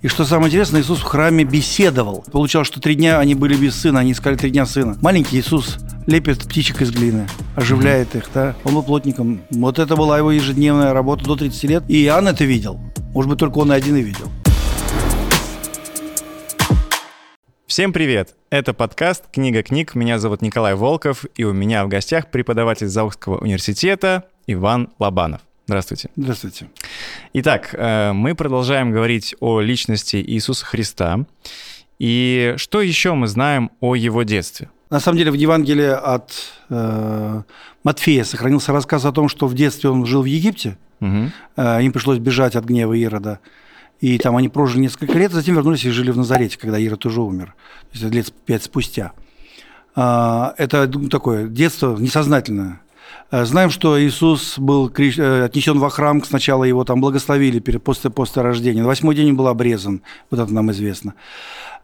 И что самое интересное, Иисус в храме беседовал. Получалось, что три дня они были без сына, они искали три дня сына. Маленький Иисус лепит птичек из глины, оживляет их, да. Он был плотником. Вот это была его ежедневная работа до 30 лет. И Иоанн это видел. Может быть, только он и один и видел. Всем привет! Это подкаст «Книга книг». Меня зовут Николай Волков, и у меня в гостях преподаватель Заухского университета Иван Лобанов. Здравствуйте. Здравствуйте. Итак, э, мы продолжаем говорить о личности Иисуса Христа. И что еще мы знаем о его детстве? На самом деле в Евангелии от э, Матфея сохранился рассказ о том, что в детстве он жил в Египте. Угу. Э, им пришлось бежать от гнева Ирода. И там они прожили несколько лет, затем вернулись и жили в Назарете, когда Ирод уже умер. То есть лет пять спустя. Э, это такое детство несознательное. Э, знаем, что Иисус был э, отнесен во храм, сначала его там благословили после, после рождения. На восьмой день он был обрезан, вот это нам известно.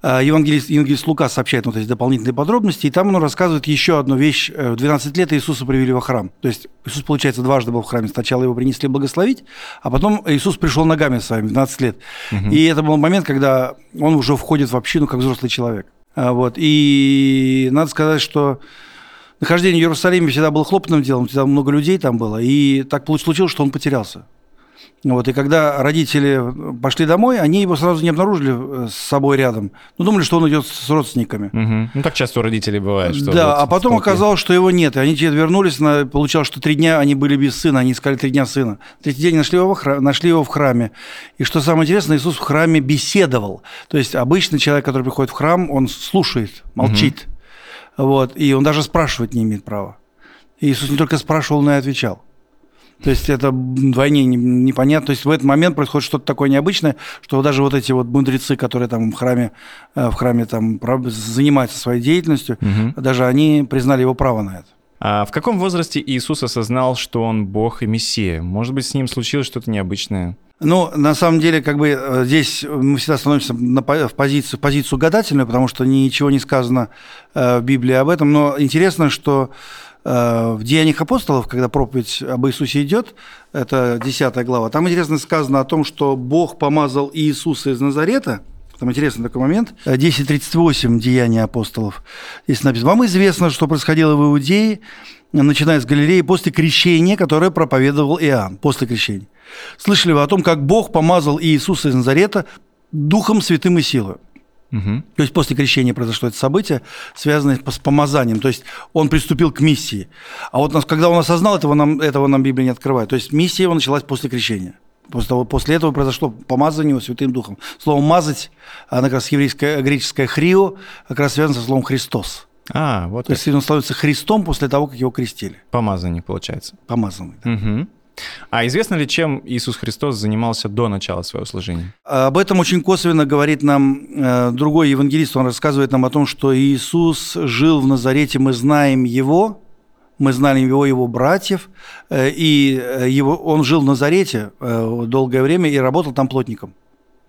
Э, евангелист, евангелист Лука сообщает вот эти дополнительные подробности, и там он рассказывает еще одну вещь. В 12 лет Иисуса привели во храм. То есть Иисус, получается, дважды был в храме. Сначала его принесли благословить, а потом Иисус пришел ногами своими в 12 лет. Угу. И это был момент, когда он уже входит в общину как взрослый человек. Вот. И надо сказать, что нахождение в Иерусалиме всегда было хлопотным делом, всегда много людей там было, и так случилось, что он потерялся. Вот, и когда родители пошли домой, они его сразу не обнаружили э, с собой рядом. Ну, думали, что он идет с родственниками. Угу. Ну, так часто у родителей бывает. Что да, вот а потом оказалось, что его нет. И они вернулись, на, получалось, что три дня они были без сына, они искали три дня сына. Третий день нашли его, в храме, нашли его в храме. И что самое интересное, Иисус в храме беседовал. То есть обычный человек, который приходит в храм, он слушает, молчит. Угу. Вот, и он даже спрашивать не имеет права. Иисус не только спрашивал, но и отвечал. То есть это вдвойне непонятно. То есть в этот момент происходит что-то такое необычное, что даже вот эти вот мудрецы, которые там в храме, э, в храме там занимаются своей деятельностью, угу. даже они признали его право на это. А в каком возрасте Иисус осознал, что он Бог и Мессия? Может быть, с ним случилось что-то необычное? Ну, на самом деле, как бы э, здесь мы всегда становимся на, в, позицию, в позицию гадательную, потому что ничего не сказано э, в Библии об этом. Но интересно, что э, в Деяниях апостолов, когда проповедь об Иисусе идет, это 10 глава, там интересно сказано о том, что Бог помазал Иисуса из Назарета – там интересный такой момент. 10.38 Деяния апостолов. Здесь написано. «Вам известно, что происходило в Иудее, начиная с Галилеи, после крещения, которое проповедовал Иоанн, после крещения. Слышали вы о том, как Бог помазал Иисуса из Назарета Духом Святым и силой. Угу. То есть после крещения произошло это событие, связанное с помазанием. То есть он приступил к миссии. А вот когда он осознал этого, нам, этого нам Библия не открывает. То есть миссия его началась после крещения. После, того, после этого произошло помазание Святым Духом. Слово «мазать», оно как раз еврейское, греческое «хрио», как раз связано со словом «Христос». А, вот То есть он становится Христом после того, как его крестили. Помазанный, получается. Помазанный, да. Угу. А известно ли, чем Иисус Христос занимался до начала своего служения? Об этом очень косвенно говорит нам э, другой евангелист. Он рассказывает нам о том, что Иисус жил в Назарете, мы знаем Его, мы знали его, его братьев, э, и э, его, он жил в Назарете долгое время и работал там плотником.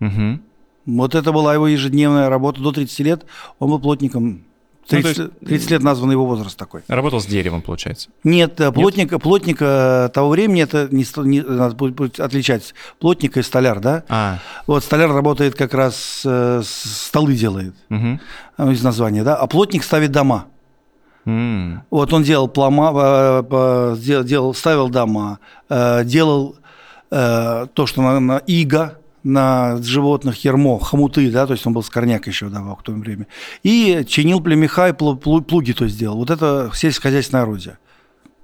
Угу. Вот это была его ежедневная работа. До 30 лет он был плотником 30, ну, 30 лет назван его возраст такой. Работал с деревом, получается? Нет, э, плотник, Нет? плотник э, того времени, это не, не надо будет отличать, плотник и столяр, да? А. Вот столяр работает как раз, э, столы делает, угу. из названия, да? А плотник ставит дома. Mm. Вот он делал плома, делал, ставил дома, делал то, что на, на иго, на животных ермо, хомуты, да, то есть он был скорняк еще давал в то время, и чинил племеха и плуги то сделал. Вот это сельскохозяйственное орудие.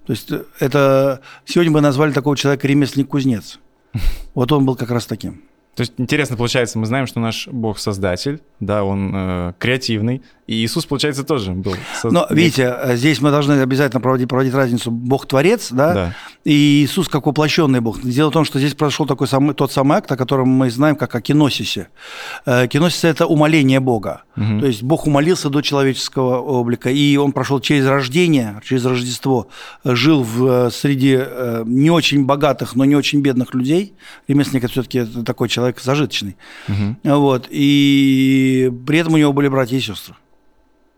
То есть это сегодня бы назвали такого человека ремесленник-кузнец. Вот он был как раз таким. То есть интересно получается, мы знаем, что наш Бог создатель, да, он э, креативный, и Иисус, получается, тоже был. Но, видите, э, здесь мы должны обязательно проводить, проводить разницу Бог-творец, да, да, и Иисус как воплощенный Бог. Дело в том, что здесь произошел такой самый, тот самый акт, о котором мы знаем как о киносисе. Э, киносис – это умоление Бога. Угу. То есть Бог умолился до человеческого облика, и он прошел через рождение, через Рождество, жил в, среди не очень богатых, но не очень бедных людей. Ремесленник – это все-таки такой человек зажиточный. Угу. Вот, и при этом у него были братья и сестры.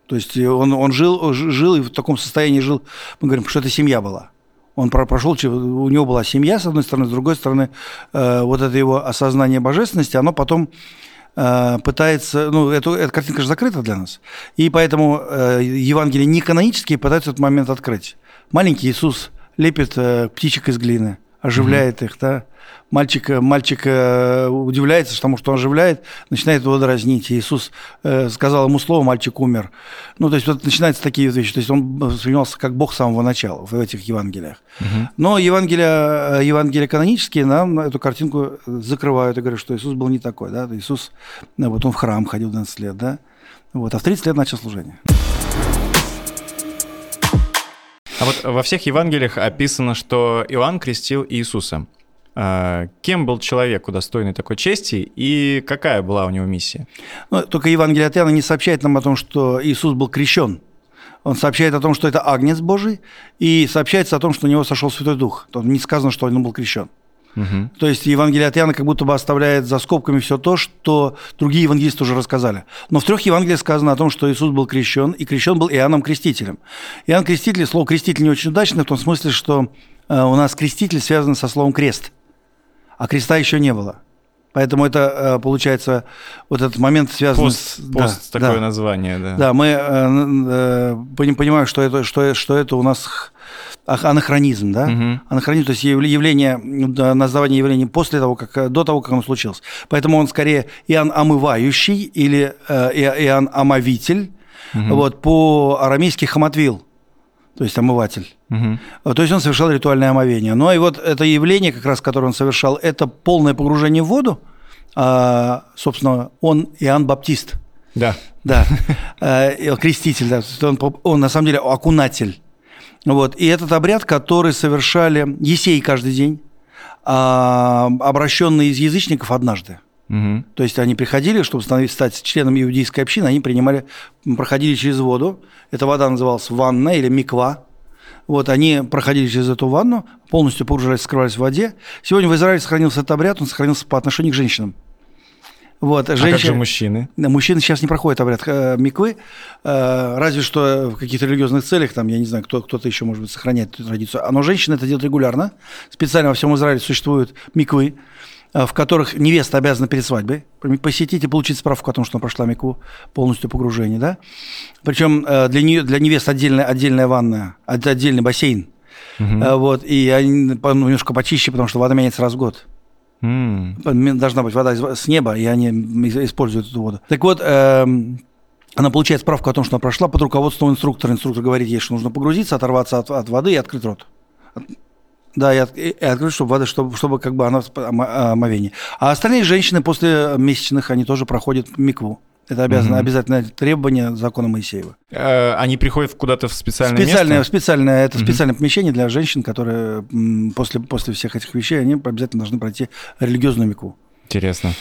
То есть он, он жил, жил и в таком состоянии жил, мы говорим, что это семья была. Он прошел, у него была семья, с одной стороны, с другой стороны, э, вот это его осознание божественности, оно потом э, пытается, ну, эту, эта картинка же закрыта для нас, и поэтому э, Евангелие не канонические пытаются этот момент открыть. Маленький Иисус лепит э, птичек из глины, оживляет их, да, Мальчик, мальчик э, удивляется тому, что он оживляет, начинает его дразнить. Иисус э, сказал ему слово, мальчик умер. Ну, то есть вот начинаются такие вещи. То есть он воспринимался как Бог с самого начала в этих Евангелиях. Угу. Но Евангелия, э, Евангелия канонические нам эту картинку закрывают и говорят, что Иисус был не такой. Да? Иисус, вот он в храм ходил 12 лет, да? вот, а в 30 лет начал служение. А вот во всех Евангелиях описано, что Иоанн крестил Иисуса. А, кем был человек, удостоенный такой чести, и какая была у него миссия? Ну, только Евангелие от Иоанна не сообщает нам о том, что Иисус был крещен. Он сообщает о том, что это Агнец Божий, и сообщается о том, что у него сошел Святой Дух. Тут не сказано, что он был крещен. Угу. То есть Евангелие от Иоанна как будто бы оставляет за скобками все то, что другие евангелисты уже рассказали. Но в трех Евангелиях сказано о том, что Иисус был крещен, и крещен был Иоанном Крестителем. Иоанн Креститель, слово креститель не очень удачное в том смысле, что э, у нас креститель связан со словом крест а креста еще не было. Поэтому это, э, получается, вот этот момент связан пост, с... Пост, да, такое да. название, да. Да, мы э, э, понимаем, что это, что, что это у нас анахронизм, да? Угу. Анахронизм, то есть явление, название явления после того, как, до того, как оно случилось. Поэтому он скорее Иоанн омывающий или Иоанн омовитель, угу. вот, по-арамейски хаматвил то есть омыватель. Угу. То есть он совершал ритуальное омовение. Ну и вот это явление, как раз, которое он совершал, это полное погружение в воду. А, собственно, он Иоанн Баптист. Да. Да. А, креститель, да. Он, он на самом деле окунатель. Вот. И этот обряд, который совершали Есей каждый день, а, обращенные из язычников однажды. Угу. То есть они приходили, чтобы стать членом иудейской общины, они принимали, проходили через воду. Эта вода называлась ванна или миква. Вот они проходили через эту ванну, полностью погружались, скрывались в воде. Сегодня в Израиле сохранился этот обряд, он сохранился по отношению к женщинам. Вот, женщины, а как же мужчины? Мужчины сейчас не проходят обряд э, миквы, э, разве что в каких-то религиозных целях, там, я не знаю, кто, кто-то еще, может быть, сохраняет эту традицию. Но женщины это делают регулярно. Специально во всем Израиле существуют миквы, Э, в которых невеста обязана перед свадьбой посетить и получить справку о том, что она прошла мику, полностью погружение, да. Причем для, нее, для невест отдельная, отдельная ванная, отдельный бассейн. Угу. Вот, и они ну, немножко почище, потому что вода меняется раз в год. Mm. Должна быть вода с неба, и они используют эту воду. Так вот, эм, она получает справку о том, что она прошла под руководством инструктора. Инструктор говорит ей, что нужно погрузиться, оторваться от, от воды и открыть рот. Да, и, от, и открыть, чтобы вода, чтобы, чтобы как бы она омовение. А остальные женщины после месячных, они тоже проходят микву. Это обязано, угу. обязательное требование закона Моисеева. Э, они приходят куда-то в специальное, специальное место? Специальное, это угу. специальное помещение для женщин, которые после, после всех этих вещей, они обязательно должны пройти религиозную мику. Интересно.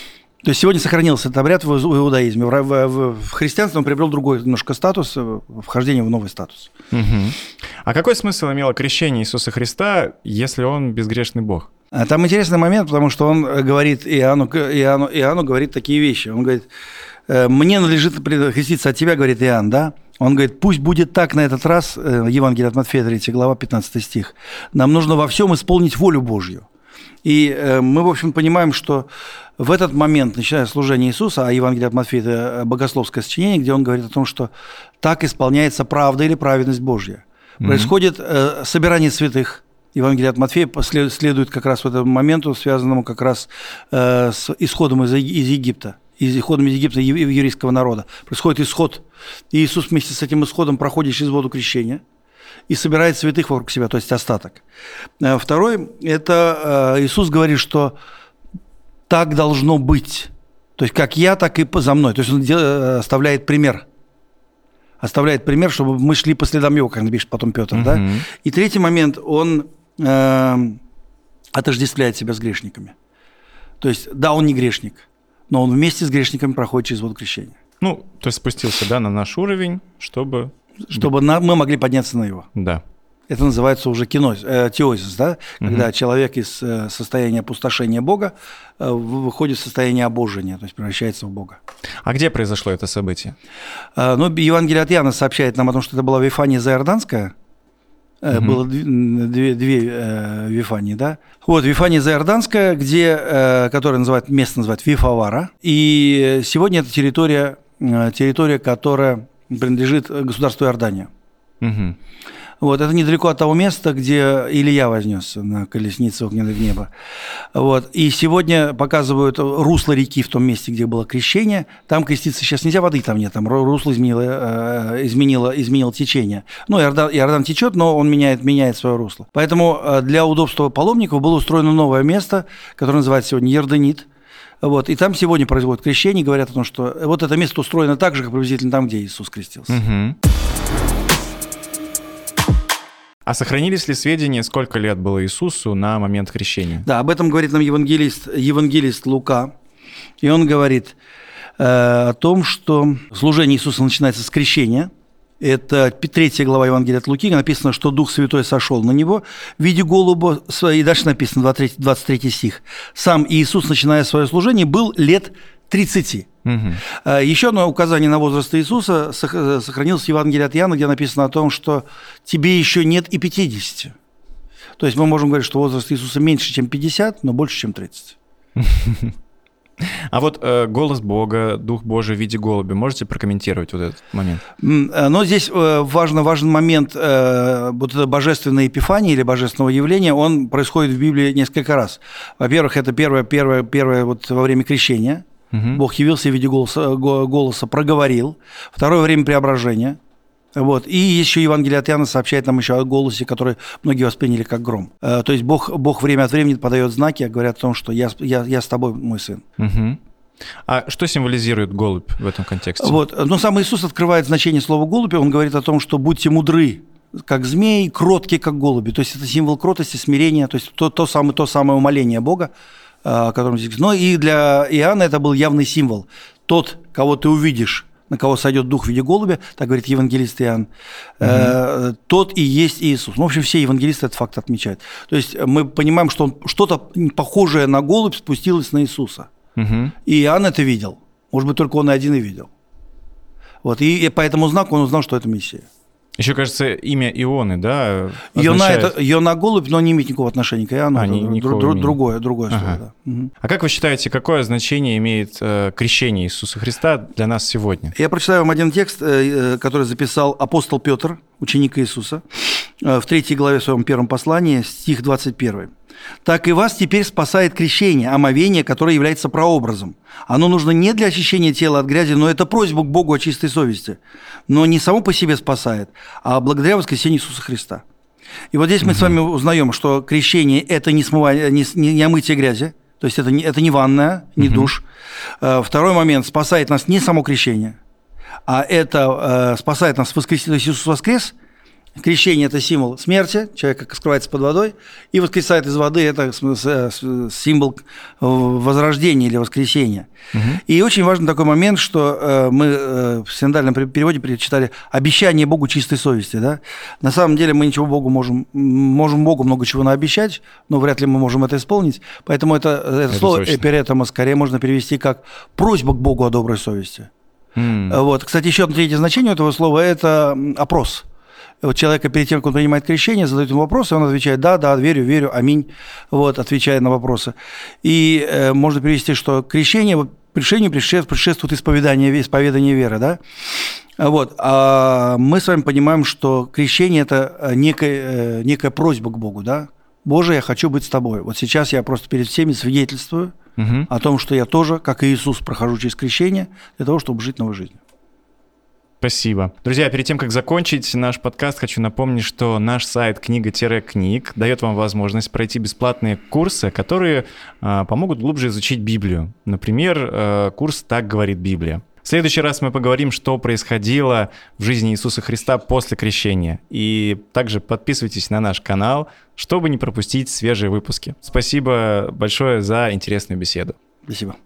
То есть сегодня сохранился этот обряд в иудаизме. В, в, в христианстве он приобрел другой немножко статус, э, вхождение в новый статус. Угу. А какой смысл имело крещение Иисуса Христа, если он безгрешный Бог? А там интересный момент, потому что он э, говорит Иоанну, Иоанну, Иоанну говорит такие вещи. Он говорит, «Э, мне надлежит креститься от тебя, говорит Иоанн, да? Он говорит, пусть будет так на этот раз, Евангелие от Матфея, 3 глава, 15 стих. Нам нужно во всем исполнить волю Божью. И мы, в общем, понимаем, что в этот момент, начиная служение Иисуса, а Евангелие от Матфея – это богословское сочинение, где он говорит о том, что так исполняется правда или праведность Божья. Mm-hmm. Происходит э, собирание святых. Евангелие от Матфея следует как раз в этом моменту, связанному как раз э, с исходом из Египта из исходом из Египта еврейского народа. Происходит исход. И Иисус вместе с этим исходом проходит через воду крещения и собирает святых вокруг себя, то есть остаток. Э, второй – это э, Иисус говорит, что так должно быть. То есть как я, так и за мной. То есть он э, оставляет пример. Оставляет пример, чтобы мы шли по следам его, как пишет потом Петр. Угу. Да? И третий момент, он э, отождествляет себя с грешниками. То есть, да, он не грешник, но он вместе с грешниками проходит через воду крещения. Ну, то есть спустился, да, на наш уровень, чтобы... Чтобы на, мы могли подняться на его. Да. Это называется уже киноз, э, теозис, да? Угу. когда человек из э, состояния опустошения Бога э, выходит в состояние обожения, то есть превращается в Бога. А где произошло это событие? Э, ну, Евангелие от Иоанна сообщает нам о том, что это была Вифания Заорданская, Угу. Было две, две э, Вифании, да? Вот, Вифания Заорданская, где, э, которая называют, место называют Вифавара. И сегодня это территория, э, территория, которая принадлежит государству Иордания. Угу. Вот, это недалеко от того места, где Илья вознесся на колеснице огненной в. Вот, и сегодня показывают русло реки в том месте, где было крещение. Там креститься сейчас нельзя, воды там нет, там русло изменило, э, изменило, изменило течение. Ну, Иордан, Иордан течет, но он меняет, меняет свое русло. Поэтому э, для удобства паломников было устроено новое место, которое называется сегодня Ерденит. Вот, и там сегодня производят крещение, говорят о том, что вот это место устроено так же, как приблизительно там, где Иисус крестился. Угу. А сохранились ли сведения, сколько лет было Иисусу на момент крещения? Да, об этом говорит нам евангелист, евангелист Лука. И он говорит э, о том, что служение Иисуса начинается с крещения. Это третья глава Евангелия от Луки, написано, что Дух Святой сошел на него в виде голуба, и дальше написано 23, 23 стих. Сам Иисус, начиная свое служение, был лет 30. Угу. Еще одно указание на возраст Иисуса сохранилось в Евангелии от Иоанна, где написано о том, что тебе еще нет и 50. То есть мы можем говорить, что возраст Иисуса меньше, чем 50, но больше, чем 30. А вот э, голос Бога, Дух Божий в виде голуби, можете прокомментировать вот этот момент? Э, но здесь э, важно, важен момент, э, вот это божественное эпифания или божественного явления, он происходит в Библии несколько раз. Во-первых, это первое, первое, первое вот во время крещения, Угу. Бог явился в виде голоса, голоса, проговорил. Второе время преображения. Вот. И еще Евангелие от Иоанна сообщает нам еще о голосе, который многие восприняли как гром. Э, то есть Бог, Бог время от времени подает знаки, говорят о том, что я, я, я с тобой, мой сын. Угу. А что символизирует голубь в этом контексте? Вот. Но сам Иисус открывает значение слова голубь, он говорит о том, что будьте мудры, как змеи, кроткие, как голуби. То есть это символ кротости, смирения, то есть то, то, самое, то самое умоление Бога, о котором здесь... Но и для Иоанна это был явный символ. Тот, кого ты увидишь, на кого сойдет дух в виде голубя, так говорит евангелист Иоанн, угу. э, тот и есть Иисус. Ну, в общем, все евангелисты этот факт отмечают. То есть мы понимаем, что он, что-то похожее на голубь спустилось на Иисуса. Угу. И Иоанн это видел. Может быть, только он и один и видел. Вот, и, и по этому знаку он узнал, что это Мессия. Еще, кажется, имя Ионы, да? Йона, это, Йона голубь, но не имеет никакого отношения к Иону. А, это дру, дру, другое, другое ага. слово, да. Угу. А как вы считаете, какое значение имеет э, крещение Иисуса Христа для нас сегодня? Я прочитаю вам один текст, э, э который записал апостол Петр, ученик Иисуса, э, в третьей главе в своем первом послании, стих 21 так и вас теперь спасает крещение, омовение, которое является прообразом. Оно нужно не для очищения тела от грязи, но это просьба к Богу о чистой совести. Но не само по себе спасает, а благодаря воскресению Иисуса Христа. И вот здесь мы угу. с вами узнаем, что крещение – это не, смывание, не, не омытие грязи, то есть это не, это не ванная, не угу. душ. Э, второй момент – спасает нас не само крещение, а это э, спасает нас воскресение, то есть Иисус воскрес – Крещение – это символ смерти, человек скрывается под водой, и воскресает из воды – это символ возрождения или воскресения. Угу. И очень важный такой момент, что э, мы э, в синодальном переводе перечитали «обещание Богу чистой совести». Да? На самом деле мы ничего Богу можем, можем Богу много чего наобещать, но вряд ли мы можем это исполнить. Поэтому это, это, это слово «эперетома» скорее можно перевести как «просьба к Богу о доброй совести». Mm. Вот. Кстати, еще третье значение этого слова – это опрос – вот человека перед тем, как он принимает крещение, задают ему вопросы, он отвечает «да, да, верю, верю, аминь», вот, отвечая на вопросы. И э, можно перевести, что крещение, вот, крещению предшествует исповедание, исповедание веры, да? Вот. А мы с вами понимаем, что крещение – это некая, э, некая просьба к Богу, да? «Боже, я хочу быть с тобой». Вот сейчас я просто перед всеми свидетельствую угу. о том, что я тоже, как и Иисус, прохожу через крещение для того, чтобы жить новой жизнью. Спасибо. Друзья, перед тем, как закончить наш подкаст, хочу напомнить, что наш сайт книга-книг дает вам возможность пройти бесплатные курсы, которые э, помогут глубже изучить Библию. Например, э, курс «Так говорит Библия». В следующий раз мы поговорим, что происходило в жизни Иисуса Христа после крещения. И также подписывайтесь на наш канал, чтобы не пропустить свежие выпуски. Спасибо большое за интересную беседу. Спасибо.